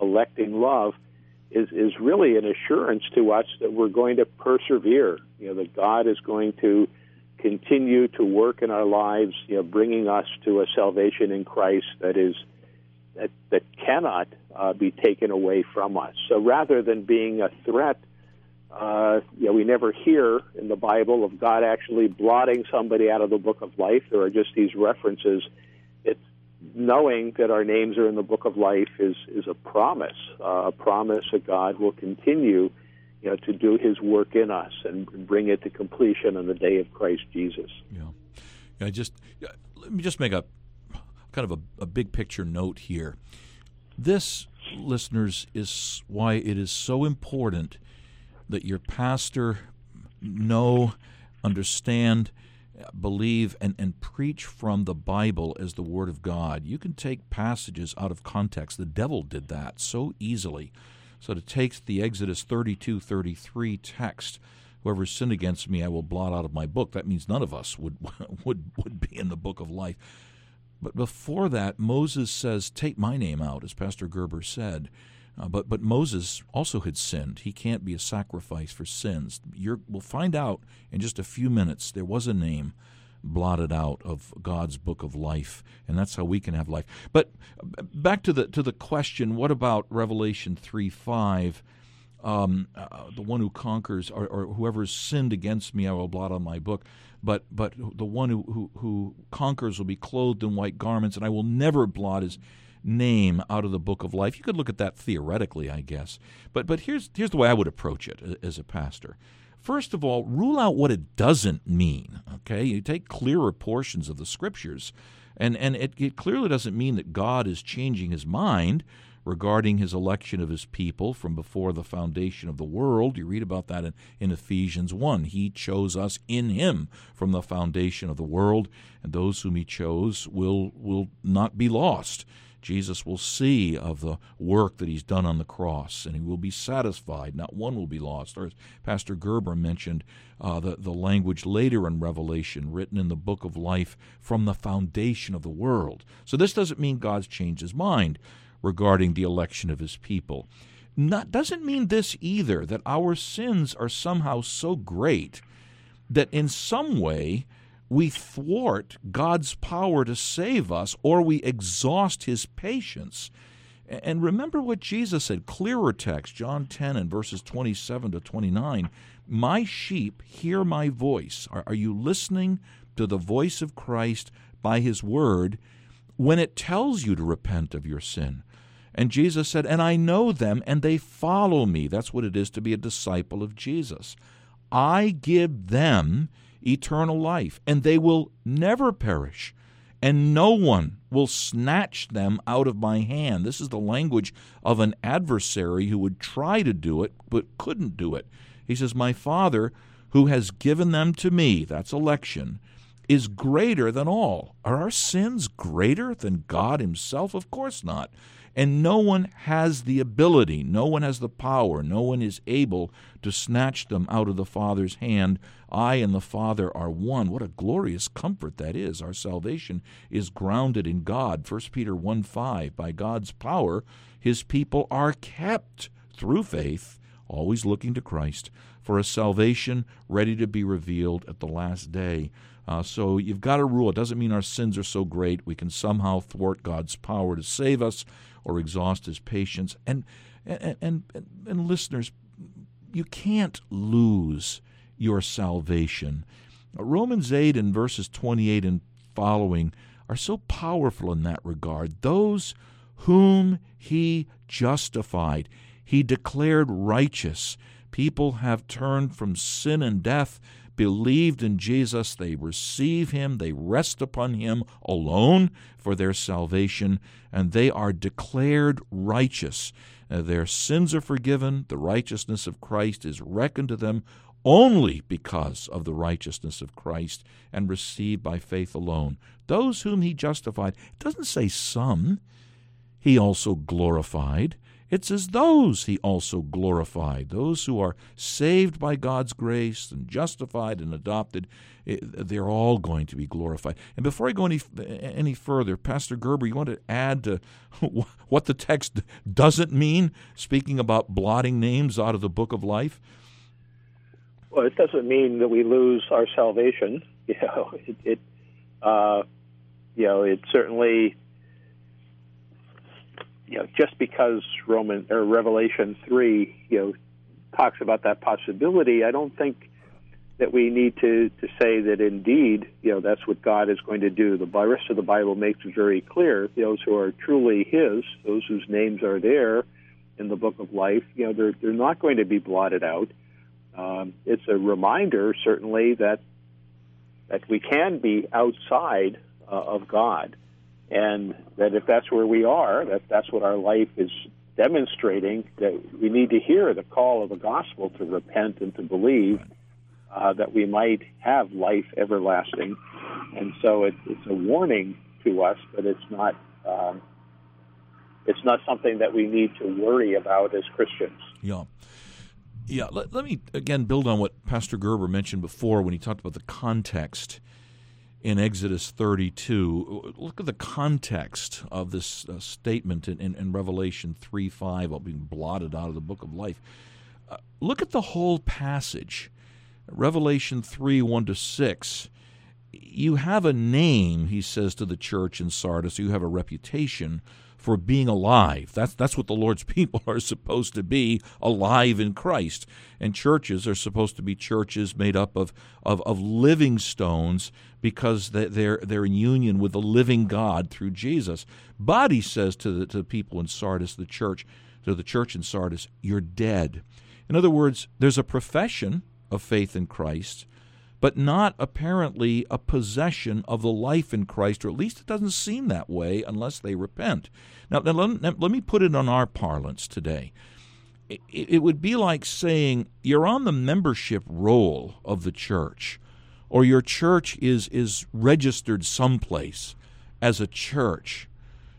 electing love is is really an assurance to us that we're going to persevere. You know that God is going to continue to work in our lives, you know, bringing us to a salvation in Christ that is that that cannot uh, be taken away from us. So rather than being a threat, uh, you know, we never hear in the Bible of God actually blotting somebody out of the book of life. There are just these references It's knowing that our names are in the book of life is is a promise, uh, a promise that God will continue, you know, to do His work in us and bring it to completion on the day of Christ Jesus. Yeah. Just let me just make a kind of a, a big picture note here. This, listeners, is why it is so important that your pastor know, understand believe and, and preach from the Bible as the Word of God. You can take passages out of context. The devil did that so easily. So to take the Exodus 32 33 text, whoever sinned against me, I will blot out of my book. That means none of us would, would, would be in the book of life. But before that, Moses says, Take my name out, as Pastor Gerber said. Uh, but but Moses also had sinned. He can't be a sacrifice for sins. You're, we'll find out in just a few minutes. There was a name blotted out of God's book of life, and that's how we can have life. But back to the to the question: What about Revelation three five? Um, uh, the one who conquers, or, or whoever sinned against me, I will blot on my book. But but the one who, who, who conquers will be clothed in white garments, and I will never blot his name out of the book of life. You could look at that theoretically, I guess. But but here's here's the way I would approach it as a pastor. First of all, rule out what it doesn't mean. Okay, you take clearer portions of the scriptures, and and it, it clearly doesn't mean that God is changing His mind regarding his election of his people from before the foundation of the world. You read about that in, in, Ephesians 1. He chose us in him from the foundation of the world, and those whom he chose will will not be lost. Jesus will see of the work that he's done on the cross, and he will be satisfied. Not one will be lost. Or as Pastor Gerber mentioned, uh, the, the language later in Revelation, written in the book of life from the foundation of the world. So this doesn't mean God's changed his mind regarding the election of his people. Not, doesn't mean this either, that our sins are somehow so great that in some way we thwart God's power to save us or we exhaust his patience. And remember what Jesus said, clearer text, John 10 and verses 27 to 29. My sheep hear my voice. Are, are you listening to the voice of Christ by his word when it tells you to repent of your sin? And Jesus said, And I know them, and they follow me. That's what it is to be a disciple of Jesus. I give them eternal life, and they will never perish, and no one will snatch them out of my hand. This is the language of an adversary who would try to do it, but couldn't do it. He says, My Father, who has given them to me, that's election, is greater than all. Are our sins greater than God Himself? Of course not. And no one has the ability, no one has the power, no one is able to snatch them out of the Father's hand. I and the Father are one. What a glorious comfort that is. Our salvation is grounded in God. 1 Peter 1 5. By God's power, his people are kept through faith, always looking to Christ, for a salvation ready to be revealed at the last day. Uh, so you've got a rule. It doesn't mean our sins are so great we can somehow thwart God's power to save us or exhaust his patience. And, and, and, and listeners, you can't lose your salvation. Romans 8 and verses 28 and following are so powerful in that regard. Those whom he justified, he declared righteous. People have turned from sin and death believed in Jesus, they receive him, they rest upon him alone for their salvation, and they are declared righteous. Uh, their sins are forgiven, the righteousness of Christ is reckoned to them only because of the righteousness of Christ and received by faith alone. Those whom he justified, it doesn't say some, he also glorified. It as Those he also glorified. Those who are saved by God's grace and justified and adopted, they're all going to be glorified. And before I go any, any further, Pastor Gerber, you want to add to what the text doesn't mean, speaking about blotting names out of the book of life? Well, it doesn't mean that we lose our salvation. You know, it, it uh, you know, it certainly you know, just because Roman or Revelation three, you know, talks about that possibility, I don't think that we need to, to say that indeed, you know, that's what God is going to do. The rest of the Bible makes it very clear. Those who are truly His, those whose names are there in the Book of Life, you know, they're they're not going to be blotted out. Um, it's a reminder, certainly, that that we can be outside uh, of God and that if that's where we are, that that's what our life is demonstrating, that we need to hear the call of the gospel to repent and to believe. uh, that we might have life everlasting. And so it, it's a warning to us, but it's not um, it's not something that we need to worry about as Christians. Yeah. Yeah, let, let me again build on what Pastor Gerber mentioned before when he talked about the context in Exodus 32. Look at the context of this uh, statement in, in, in, Revelation 3 5, all being blotted out of the book of life. Uh, look at the whole passage. Revelation 3 1 to 6. You have a name, he says to the church in Sardis, you have a reputation for being alive. That's that's what the Lord's people are supposed to be, alive in Christ. And churches are supposed to be churches made up of of, of living stones because they're they're in union with the living God through Jesus. But he says to the to the people in Sardis, the church, to the church in Sardis, you're dead. In other words, there's a profession of faith in Christ, but not apparently a possession of the life in Christ, or at least it doesn't seem that way unless they repent. Now, let, let, me put it on our parlance today. It, it would be like saying you're on the membership roll of the church, or your church is, is registered someplace as a church.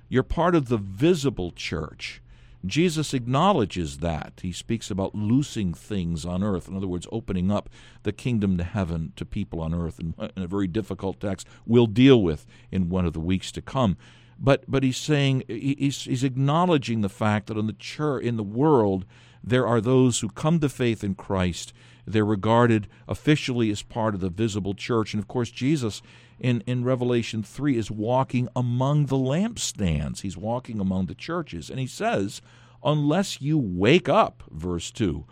You're part of the visible church. Jesus acknowledges that. He speaks about loosing things on earth. In other words, opening up the kingdom to heaven to people on earth in, a very difficult text we'll deal with in one of the weeks to come. But, but he's saying, he's, he's acknowledging the fact that in the church, in the world, there are those who come to faith in Christ. They're regarded officially as part of the visible church. And of course, Jesus in, in Revelation 3 is walking among the lampstands. He's walking among the churches. And he says, unless you wake up, verse 2.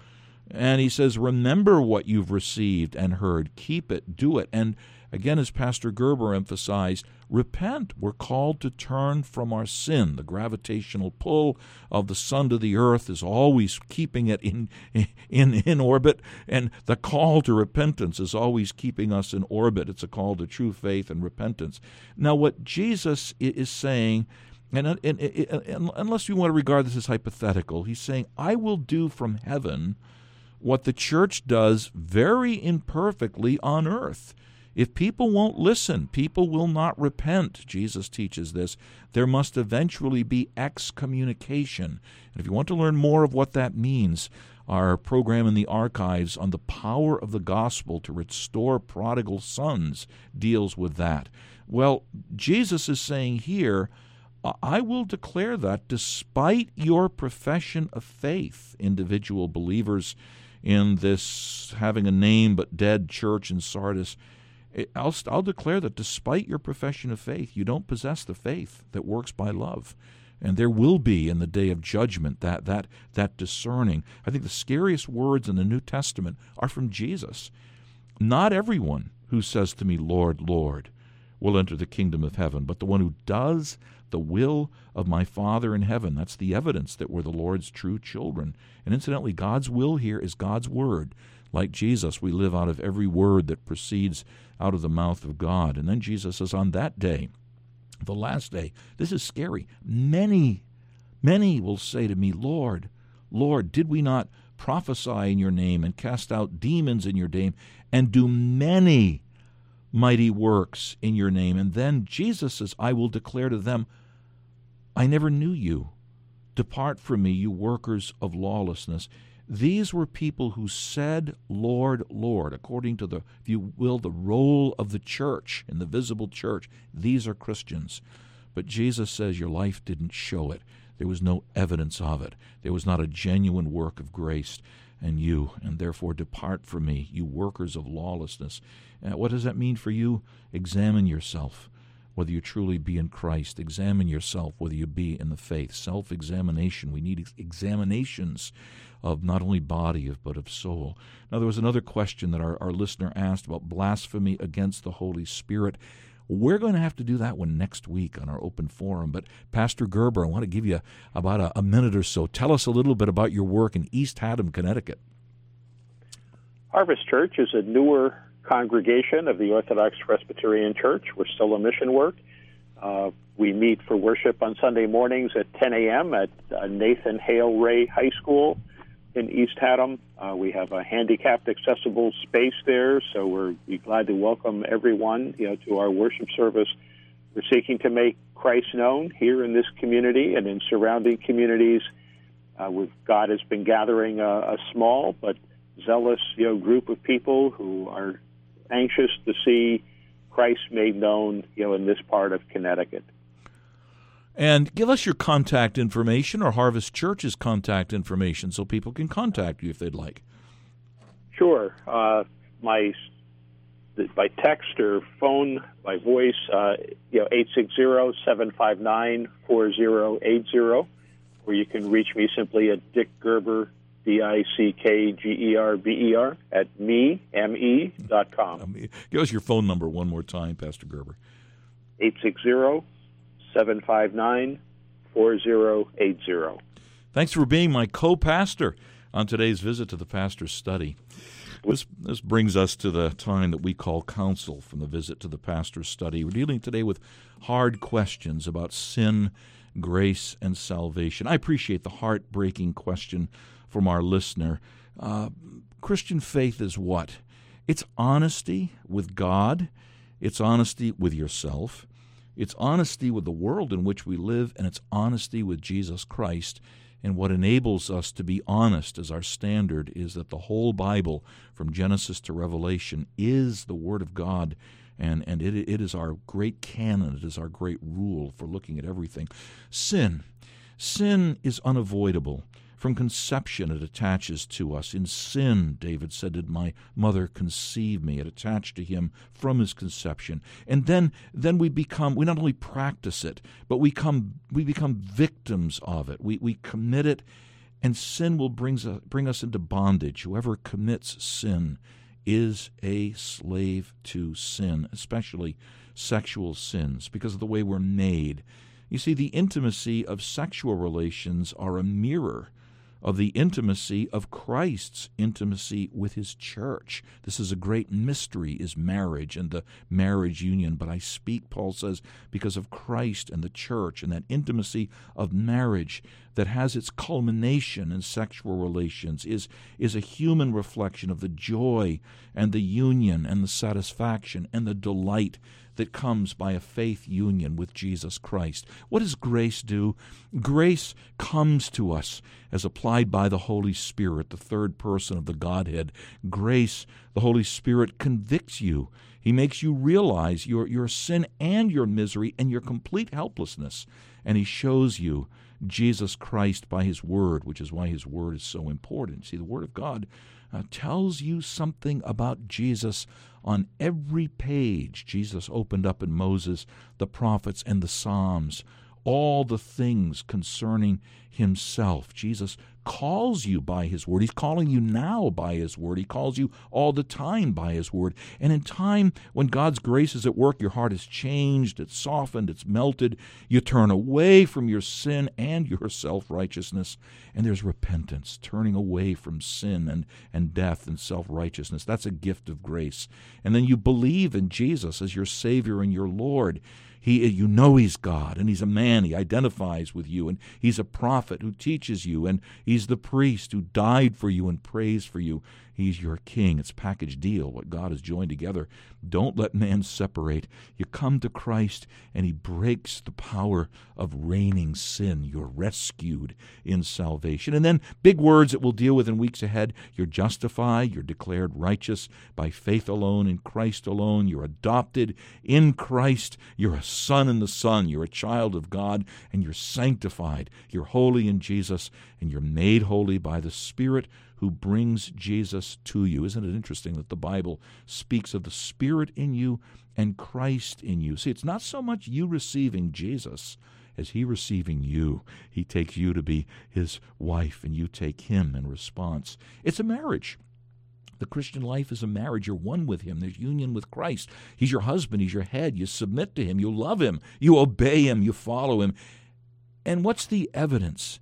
And he says, remember what you've received and heard, keep it, do it. And again, as Pastor Gerber emphasized, repent. We're called to turn from our sin. The gravitational pull of the sun to the earth is always keeping it in, in, in orbit, and the call to repentance is always keeping us in orbit. It's a call to true faith and repentance. Now, what Jesus is saying, and, and, and, and unless you want to regard this as hypothetical, he's saying, I will do from heaven what the church does very imperfectly on earth. If people won't listen, people will not repent. Jesus teaches this. There must eventually be excommunication. And if you want to learn more of what that means, our program in the archives on the power of the gospel to restore prodigal sons deals with that. Well, Jesus is saying here, I will declare that despite your profession of faith, individual believers in this having a name but dead church in Sardis, I'll, I'll declare that despite your profession of faith, you don't possess the faith that works by love. And there will be in the day of judgment that, that, that discerning. I think the scariest words in the New Testament are from Jesus. Not everyone who says to me, Lord, Lord, will enter the kingdom of heaven, but the one who does the will of my Father in heaven. That's the evidence that we're the Lord's true children. And incidentally, God's will here is God's word. Like Jesus, we live out of every word that proceeds out of the mouth of God. And then Jesus says, on that day, the last day, this is scary. Many, many will say to me, Lord, Lord, did we not prophesy in your name and cast out demons in your name and do many mighty works in your name? And then Jesus says, I will declare to them, I never knew you. Depart from me, you workers of lawlessness. These were people who said, Lord, Lord, according to the, if you will, the roll of the church in the visible church. These are Christians. But Jesus says your life didn't show it. There was no evidence of it. There was not a genuine work of grace and you, and therefore depart from me, you workers of lawlessness. And what does that mean for you? Examine yourself whether you truly be in Christ. Examine yourself whether you be in the faith. Self examination. We need examinations of not only body but of soul. Now, there was another question that our, our listener asked about blasphemy against the Holy Spirit. We're going to have to do that one next week on our open forum. But Pastor Gerber, I want to give you about a, a minute or so. Tell us a little bit about your work in East Haddam, Connecticut. Harvest Church is a newer congregation of the Orthodox Presbyterian Church. We're still a mission work. Uh, we meet for worship on Sunday mornings at 10 a.m. at uh, Nathan Hale Ray High School in East Haddam. Uh, we have a handicapped accessible space there, so we're glad to welcome everyone, you know, to our worship service. We're seeking to make Christ known here in this community and in surrounding communities. Uh, God has been gathering a, a small but zealous, you know, group of people who are anxious to see Christ made known, you know, in this part of Connecticut. And give us your contact information or Harvest Church's contact information so people can contact you if they'd like. Sure. Uh, my by text or phone, by voice, uh, you know, 860-759-4080, or you can reach me simply at Dick Gerber, D-I-C-K-G-E-R-B-E-R, at me, M-E, dot com. Give us your phone number one more time, Pastor Gerber. 860 759 4080. Thanks for being my co pastor on today's visit to the pastor's study. This, this brings us to the time that we call counsel from the visit to the pastor's study. We're dealing today with hard questions about sin, grace, and salvation. I appreciate the heartbreaking question from our listener. Uh, Christian faith is what? It's honesty with God, it's honesty with yourself, it's honesty with the world in which we live, and it's honesty with Jesus Christ. And what enables us to be honest as our standard is that the whole Bible, from Genesis to Revelation, is the Word of God. And, and it, it is our great canon, it is our great rule for looking at everything. Sin. Sin is unavoidable. From conception, it attaches to us. In sin, David said, did my mother conceive me. It attached to him from his conception. And then, then we become, we not only practice it, but we, come, we become victims of it. We, we commit it, and sin will brings bring us into bondage. Whoever commits sin is a slave to sin, especially sexual sins, because of the way we're made. You see, the intimacy of sexual relations are a mirror of the intimacy of Christ's intimacy with his church. This is a great mystery is marriage and the marriage union, but I speak Paul says because of Christ and the church and that intimacy of marriage that has its culmination in sexual relations is is a human reflection of the joy and the union and the satisfaction and the delight that comes by a faith union with Jesus Christ. What does grace do? Grace comes to us as applied by the Holy Spirit, the third person of the Godhead. Grace, the Holy Spirit convicts you. He makes you realize your, your sin and your misery and your complete helplessness. And He shows you Jesus Christ by His Word, which is why His Word is so important. See, the Word of God uh, tells you something about Jesus on every page. Jesus opened up in Moses, the prophets, and the Psalms all the things concerning himself. Jesus calls you by his word. He's calling you now by his word. He calls you all the time by his word. And in time when God's grace is at work, your heart is changed, it's softened, it's melted. You turn away from your sin and your self righteousness, and there's repentance, turning away from sin and, and death and self righteousness. That's a gift of grace. And then you believe in Jesus as your Savior and your Lord. He, you know he's God, and he's a man. He identifies with you, and he's a prophet who teaches you, and he's the priest who died for you and prays for you. He's your king. It's package deal. What God has joined together. Don't let man separate. You come to Christ and he breaks the power of reigning sin. You're rescued in salvation. And then big words that we'll deal with in weeks ahead. You're justified. You're declared righteous by faith alone in Christ alone. You're adopted in Christ. You're a son in the Son. You're a child of God and you're sanctified. You're holy in Jesus and you're made holy by the Spirit who brings Jesus to you. Isn't it interesting that the Bible speaks of the Spirit in you and Christ in you? See, it's not so much you receiving Jesus as he receiving you. He takes you to be his wife, and you take him in response. It's a marriage. The Christian life is a marriage. You're one with Him. There's union with Christ. He's your husband. He's your head. You submit to Him. You love Him. You obey Him. You follow Him. And what's the evidence?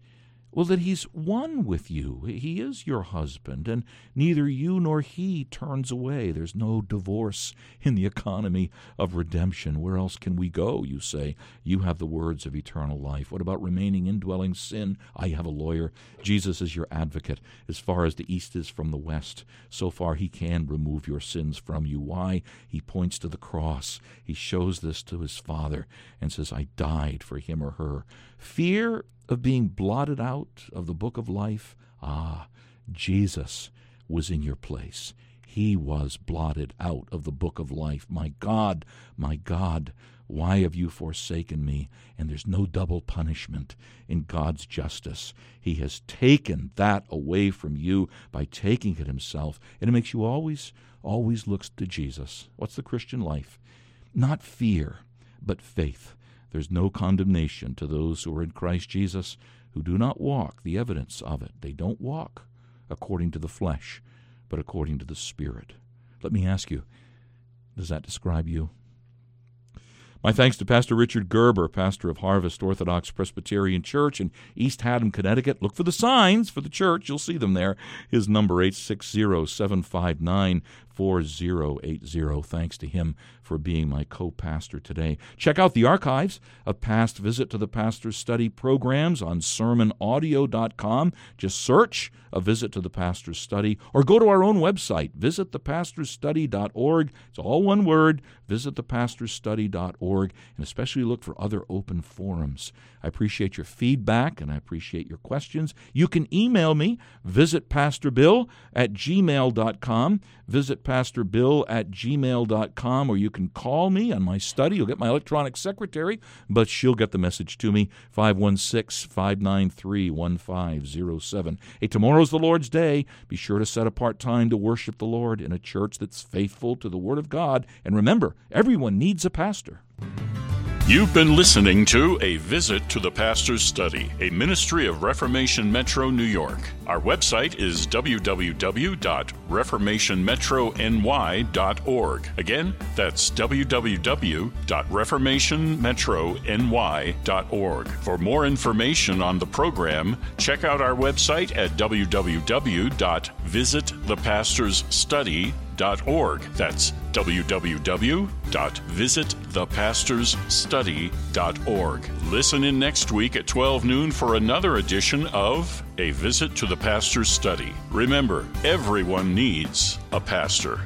Well, that he's one with you. He is your husband, and neither you nor he turns away. There's no divorce in the economy of redemption. Where else can we go, you say? You have the words of eternal life. What about remaining indwelling sin? I have a lawyer. Jesus is your advocate. As far as the east is from the west, so far he can remove your sins from you. Why? He points to the cross. He shows this to his Father and says, I died for him or her. Fear of being blotted out of the book of life? Ah, Jesus was in your place. He was blotted out of the book of life. My God, my God, why have you forsaken me? And there's no double punishment in God's justice. He has taken that away from you by taking it himself. And it makes you always, always looks to Jesus. What's the Christian life? Not fear, but faith. There's no condemnation to those who are in Christ Jesus who do not walk the evidence of it. They don't walk according to the flesh, but according to the Spirit. Let me ask you, does that describe you? My thanks to Pastor Richard Gerber, pastor of Harvest Orthodox Presbyterian Church in East Haddam, Connecticut. Look for the signs for the church. You'll see them there. His number 860-759 4080. Thanks to him for being my co pastor today. Check out the archives of past Visit to the Pastor's Study programs on sermonaudio.com. Just search a Visit to the Pastor's Study or go to our own website, visitthepastorsstudy.org. It's all one word, visitthepastorsstudy.org, and especially look for other open forums. I appreciate your feedback and I appreciate your questions. You can email me, visitpastorbill at gmail.com, visitpastorbill at gmail.com, or you can call me on my study. You'll get my electronic secretary, but she'll get the message to me, 516 593 1507. Hey, tomorrow's the Lord's Day. Be sure to set apart time to worship the Lord in a church that's faithful to the Word of God. And remember, everyone needs a pastor. You've been listening to A Visit to the Pastor's Study, a ministry of Reformation Metro New York. Our website is www.reformationmetrony.org. Again, that's www.reformationmetrony.org. For more information on the program, check out our website at www.visitthepastorsstudy.org. That's www.visitthepastorsstudy.org. Listen in next week at 12 noon for another edition of A Visit to the Pastor's Study. Remember, everyone needs a pastor.